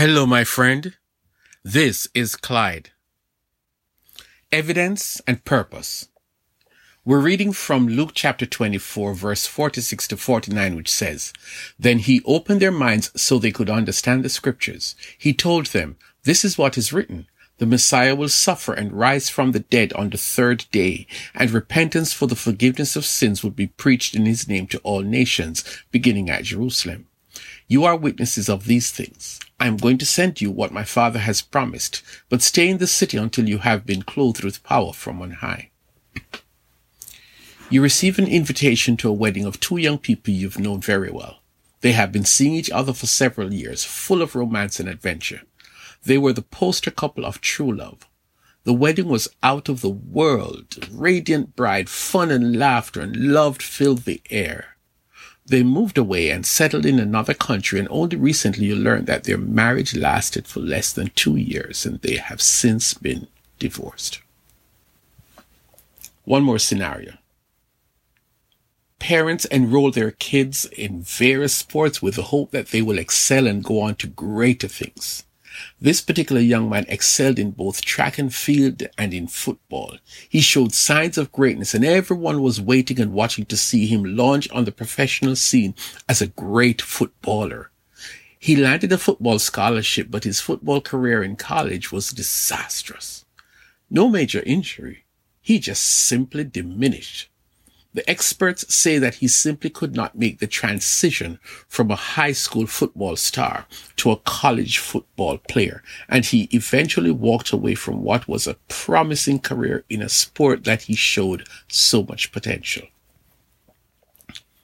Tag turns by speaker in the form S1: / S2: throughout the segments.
S1: Hello, my friend. This is Clyde. Evidence and purpose. We're reading from Luke chapter 24, verse 46 to 49, which says, Then he opened their minds so they could understand the scriptures. He told them, This is what is written. The Messiah will suffer and rise from the dead on the third day, and repentance for the forgiveness of sins will be preached in his name to all nations, beginning at Jerusalem. You are witnesses of these things. I am going to send you what my father has promised, but stay in the city until you have been clothed with power from on high. You receive an invitation to a wedding of two young people you've known very well. They have been seeing each other for several years, full of romance and adventure. They were the poster couple of true love. The wedding was out of the world. Radiant bride, fun and laughter and love filled the air. They moved away and settled in another country, and only recently you learned that their marriage lasted for less than two years and they have since been divorced. One more scenario. Parents enroll their kids in various sports with the hope that they will excel and go on to greater things. This particular young man excelled in both track and field and in football. He showed signs of greatness and everyone was waiting and watching to see him launch on the professional scene as a great footballer. He landed a football scholarship, but his football career in college was disastrous. No major injury. He just simply diminished. The experts say that he simply could not make the transition from a high school football star to a college football player, and he eventually walked away from what was a promising career in a sport that he showed so much potential.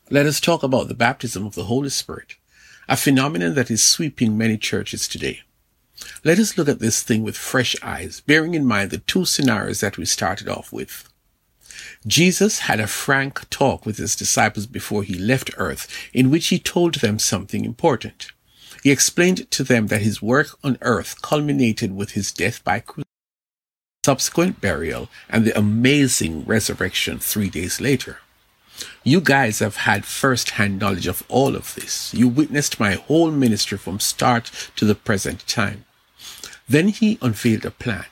S1: Let us talk about the baptism of the Holy Spirit, a phenomenon that is sweeping many churches today. Let us look at this thing with fresh eyes, bearing in mind the two scenarios that we started off with. Jesus had a frank talk with his disciples before he left earth in which he told them something important. He explained to them that his work on earth culminated with his death by crucifixion, subsequent burial, and the amazing resurrection three days later. You guys have had first-hand knowledge of all of this. You witnessed my whole ministry from start to the present time. Then he unveiled a plan.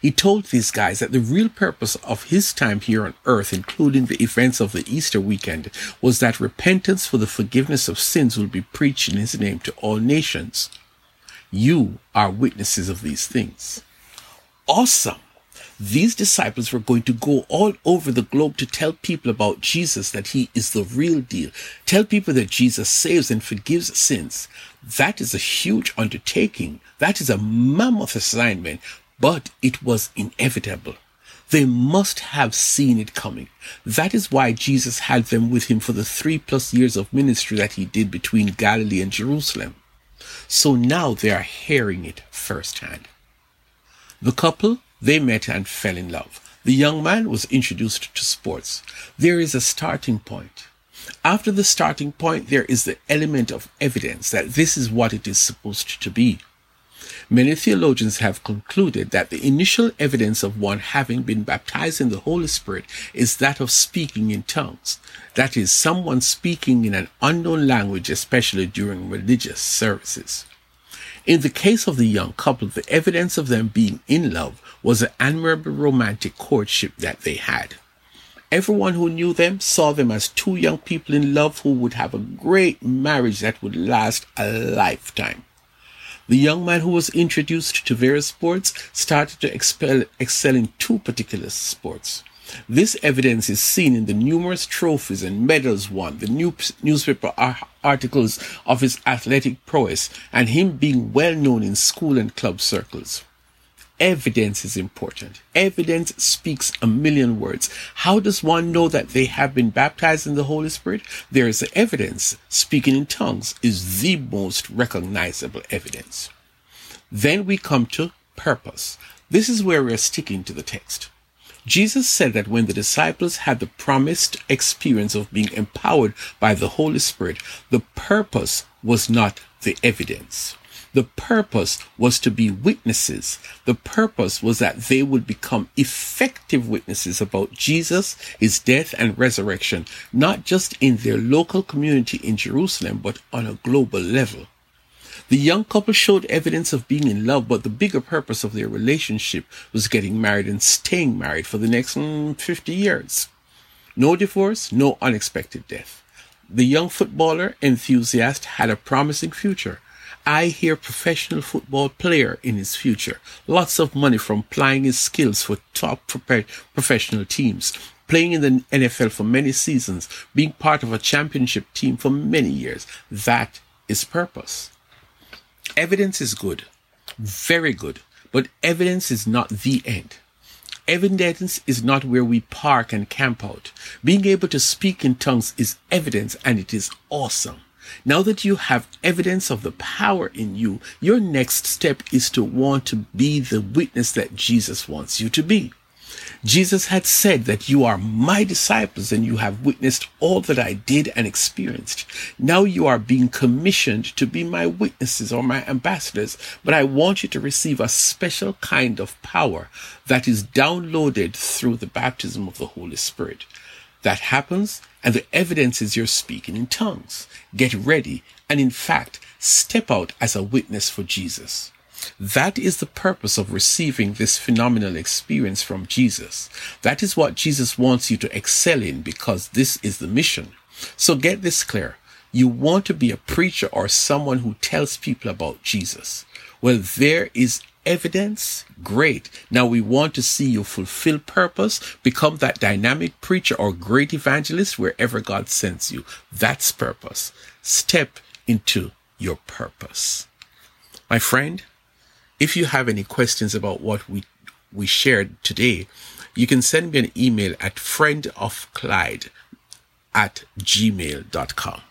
S1: He told these guys that the real purpose of his time here on earth, including the events of the Easter weekend, was that repentance for the forgiveness of sins will be preached in his name to all nations. You are witnesses of these things. Awesome. These disciples were going to go all over the globe to tell people about Jesus, that he is the real deal. Tell people that Jesus saves and forgives sins. That is a huge undertaking. That is a mammoth assignment but it was inevitable. They must have seen it coming. That is why Jesus had them with him for the three plus years of ministry that he did between Galilee and Jerusalem. So now they are hearing it firsthand. The couple, they met and fell in love. The young man was introduced to sports. There is a starting point. After the starting point, there is the element of evidence that this is what it is supposed to be. Many theologians have concluded that the initial evidence of one having been baptized in the Holy Spirit is that of speaking in tongues. That is, someone speaking in an unknown language, especially during religious services. In the case of the young couple, the evidence of them being in love was the admirable romantic courtship that they had. Everyone who knew them saw them as two young people in love who would have a great marriage that would last a lifetime. The young man who was introduced to various sports started to expel, excel in two particular sports. This evidence is seen in the numerous trophies and medals won, the new newspaper articles of his athletic prowess, and him being well known in school and club circles. Evidence is important. Evidence speaks a million words. How does one know that they have been baptized in the Holy Spirit? There is evidence. Speaking in tongues is the most recognizable evidence. Then we come to purpose. This is where we're sticking to the text. Jesus said that when the disciples had the promised experience of being empowered by the Holy Spirit, the purpose was not the evidence. The purpose was to be witnesses. The purpose was that they would become effective witnesses about Jesus, his death and resurrection, not just in their local community in Jerusalem, but on a global level. The young couple showed evidence of being in love, but the bigger purpose of their relationship was getting married and staying married for the next mm, 50 years. No divorce, no unexpected death. The young footballer enthusiast had a promising future. I hear professional football player in his future. Lots of money from plying his skills for top professional teams, playing in the NFL for many seasons, being part of a championship team for many years. That is purpose. Evidence is good, very good, but evidence is not the end. Evidence is not where we park and camp out. Being able to speak in tongues is evidence and it is awesome. Now that you have evidence of the power in you, your next step is to want to be the witness that Jesus wants you to be. Jesus had said that you are my disciples and you have witnessed all that I did and experienced. Now you are being commissioned to be my witnesses or my ambassadors, but I want you to receive a special kind of power that is downloaded through the baptism of the Holy Spirit. That happens and the evidence is you're speaking in tongues. Get ready and in fact, step out as a witness for Jesus. That is the purpose of receiving this phenomenal experience from Jesus. That is what Jesus wants you to excel in because this is the mission. So get this clear. You want to be a preacher or someone who tells people about Jesus. Well, there is evidence. Great. Now we want to see you fulfill purpose, become that dynamic preacher or great evangelist wherever God sends you. That's purpose. Step into your purpose. My friend, if you have any questions about what we, we shared today, you can send me an email at friendofclyde at gmail.com.